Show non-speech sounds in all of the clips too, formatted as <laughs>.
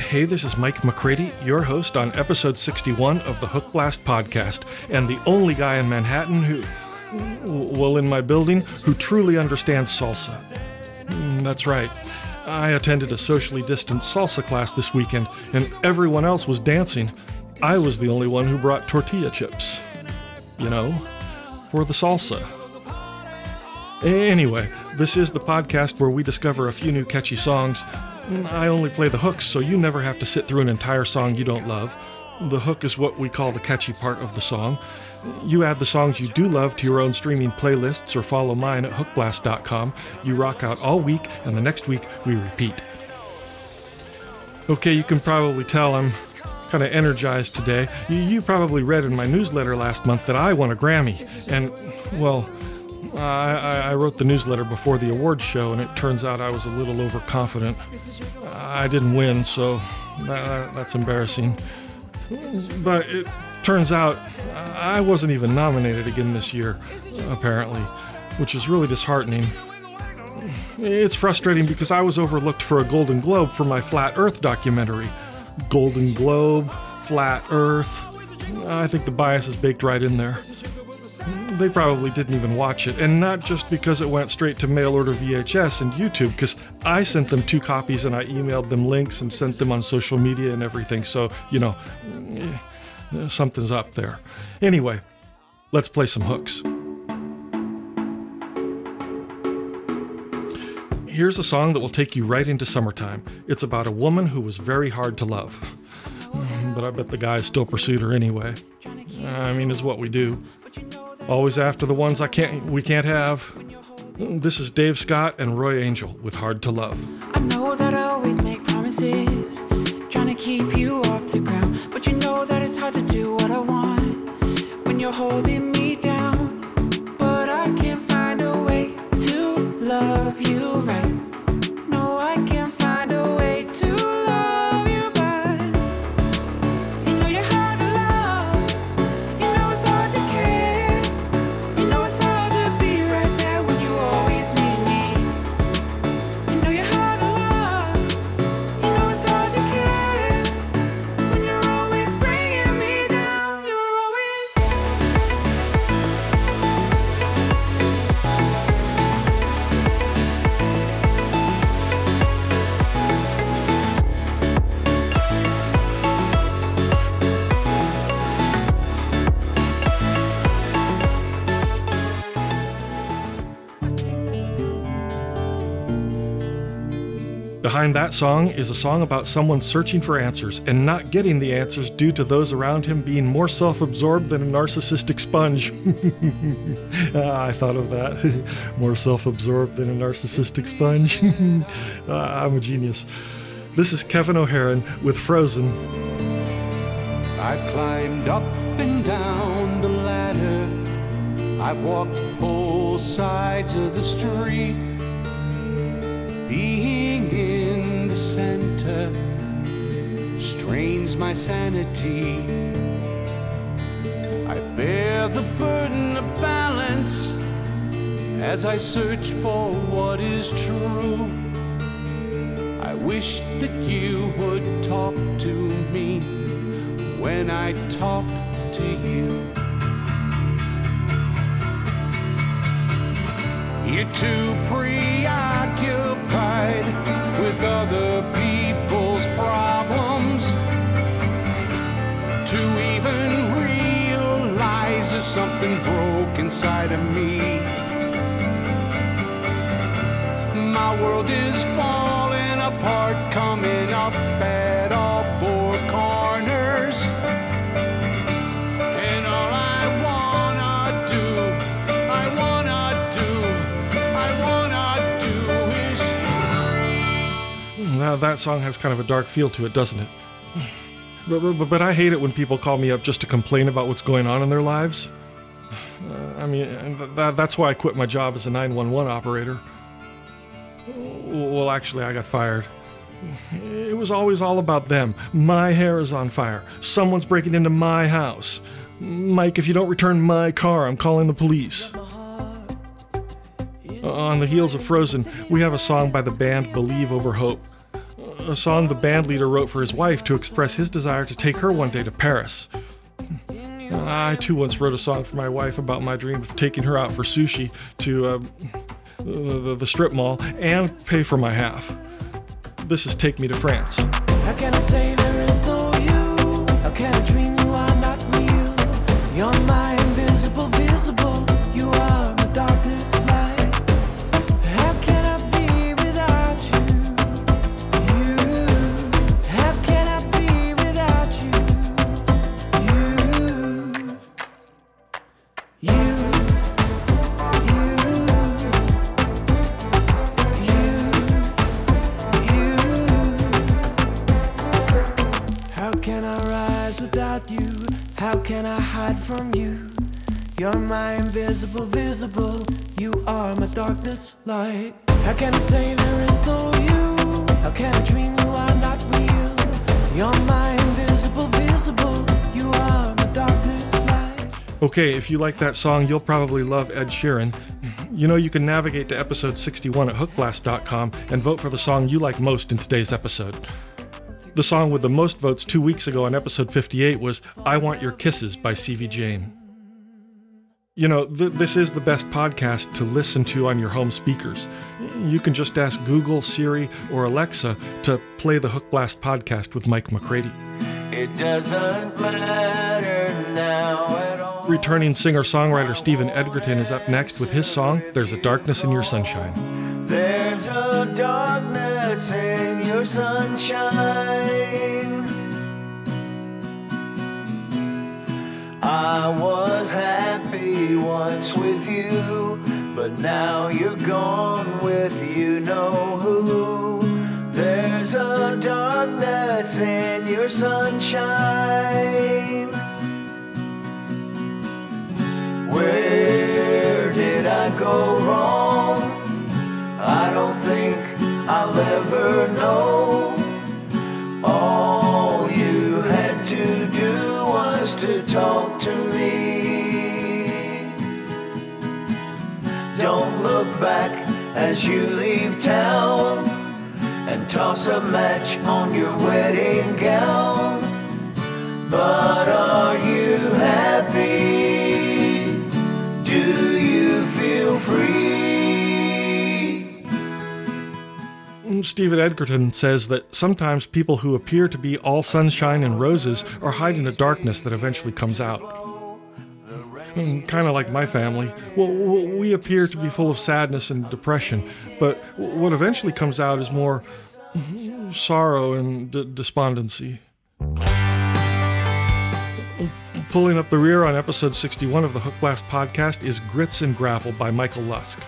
Hey, this is Mike McCready, your host on episode 61 of the Hookblast podcast, and the only guy in Manhattan who, well, in my building, who truly understands salsa. Mm, That's right. I attended a socially distanced salsa class this weekend, and everyone else was dancing. I was the only one who brought tortilla chips. You know, for the salsa. Anyway, this is the podcast where we discover a few new catchy songs. I only play the hooks, so you never have to sit through an entire song you don't love. The hook is what we call the catchy part of the song. You add the songs you do love to your own streaming playlists or follow mine at hookblast.com. You rock out all week, and the next week we repeat. Okay, you can probably tell I'm kind of energized today. You, you probably read in my newsletter last month that I won a Grammy. And, well, I, I, wrote the newsletter before the awards show, and it turns out I was a little overconfident. I didn't win, so that, that's embarrassing. But it turns out I wasn't even nominated again this year, apparently, which is really disheartening. It's frustrating because I was overlooked for a Golden Globe for my Flat Earth documentary. Golden Globe, Flat Earth. I think the bias is baked right in there. They probably didn't even watch it, and not just because it went straight to mail order VHS and YouTube, because I sent them two copies and I emailed them links and sent them on social media and everything, so, you know, eh, something's up there. Anyway, let's play some hooks. Here's a song that will take you right into summertime. It's about a woman who was very hard to love. Mm, but I bet the guys still pursued her anyway. I mean, it's what we do. Always after the ones I can't we can't have. Mm, this is Dave Scott and Roy Angel with Hard to Love. I know that I always make promises, trying to keep you off the ground. But you know that it's hard to do what I want when you're holding me Behind that song is a song about someone searching for answers and not getting the answers due to those around him being more self absorbed than a narcissistic sponge. <laughs> Ah, I thought of that. <laughs> more self absorbed than a narcissistic sponge. <laughs> Ah, I'm a genius. This is Kevin O'Heron with Frozen. I've climbed up and down the ladder. I've walked both sides of the street. Being center strains my sanity. I bear the burden of balance as I search for what is true. I wish that you would talk to me when I talk to you. You're too preoccupied something broke inside of me. My world is falling apart, coming up at all four corners. And all I wanna do, I wanna do, I wanna do is scream. Now, that song has kind of a dark feel to it, doesn't it? <sighs> But, but, but I hate it when people call me up just to complain about what's going on in their lives. Uh, I mean, th- that's why I quit my job as a 911 operator. Well, actually, I got fired. It was always all about them. My hair is on fire. Someone's breaking into my house. Mike, if you don't return my car, I'm calling the police. Uh, On the heels of Frozen, we have a song by the band Believe Over Hope. A song the band leader wrote for his wife to express his desire to take her one day to Paris. I too once wrote a song for my wife about my dream of taking her out for sushi to uh, the, the, strip mall and pay for my half. This is Take Me to France. How hide from you? You're my invisible, visible. You are my darkness light. How can I say there is no you? How can I dream you are not real? You're my invisible, visible. You are my darkness light. Okay, if you like that song, you'll probably love Ed Sheeran. You know, you can navigate to episode 61 at hookblast.com and vote for the song you like most in today's episode. The song with the most votes two weeks ago on episode 58 was I Want Your Kisses by CV Jane. You know, th- this is the best podcast to listen to on your home speakers. You can just ask Google, Siri, or Alexa to play the Hookblast podcast with Mike McCready. It doesn't matter now at all. Returning singer songwriter Stephen Edgerton is up next with his song, There's a Darkness in Your Sunshine. There's a darkness in your sunshine. I was happy once with you, but now you're gone with you know who. There's a darkness in your sunshine. Where did I go wrong? I don't think I'll ever know. Talk to me. Don't look back as you leave town and toss a match on your wedding gown. But Stephen Edgerton says that sometimes people who appear to be all sunshine and roses are hiding a darkness that eventually comes out. Hmm, kind of like my family. Well, we appear to be full of sadness and depression, but what eventually comes out is more sorrow and d- despondency. Pulling up the rear on episode 61 of the Hookblast podcast is Grits and Gravel by Michael Lusk.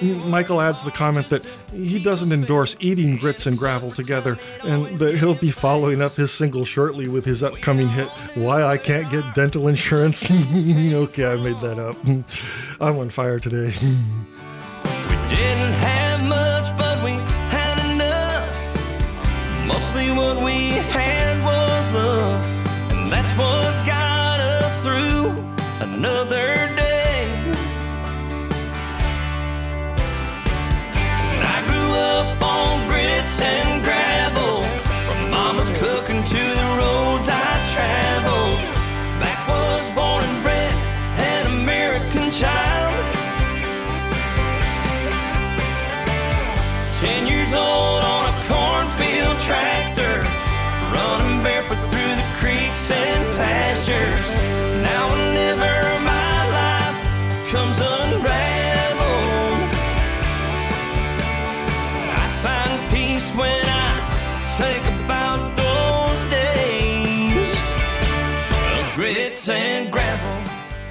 Michael adds the comment that he doesn't endorse eating grits and gravel together, and that he'll be following up his single shortly with his upcoming hit, Why I Can't Get Dental Insurance. <laughs> okay, I made that up. <laughs> I'm on fire today. Didn't have much, but we had enough. Mostly what we had was love, and that's what got us through another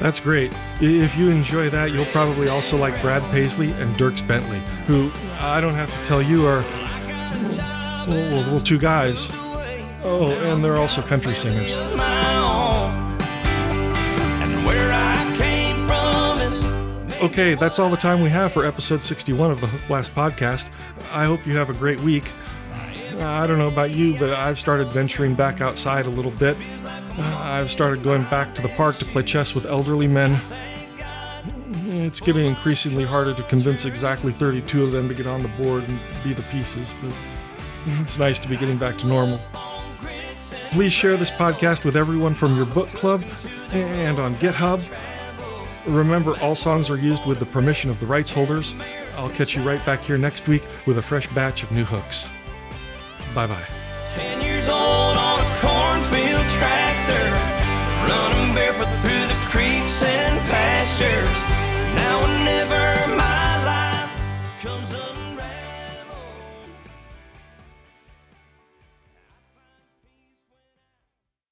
That's great. If you enjoy that, you'll probably also like Brad Paisley and Dierks Bentley, who I don't have to tell you are well, well, two guys. Oh, and they're also country singers. Okay, that's all the time we have for episode 61 of the Hookblast podcast. I hope you have a great week. I don't know about you, but I've started venturing back outside a little bit. Uh, I've started going back to the park to play chess with elderly men. It's getting increasingly harder to convince exactly 32 of them to get on the board and be the pieces, but it's nice to be getting back to normal. Please share this podcast with everyone from your book club and on GitHub. Remember, all songs are used with the permission of the rights holders. I'll catch you right back here next week with a fresh batch of new hooks. Bye bye. Running barefoot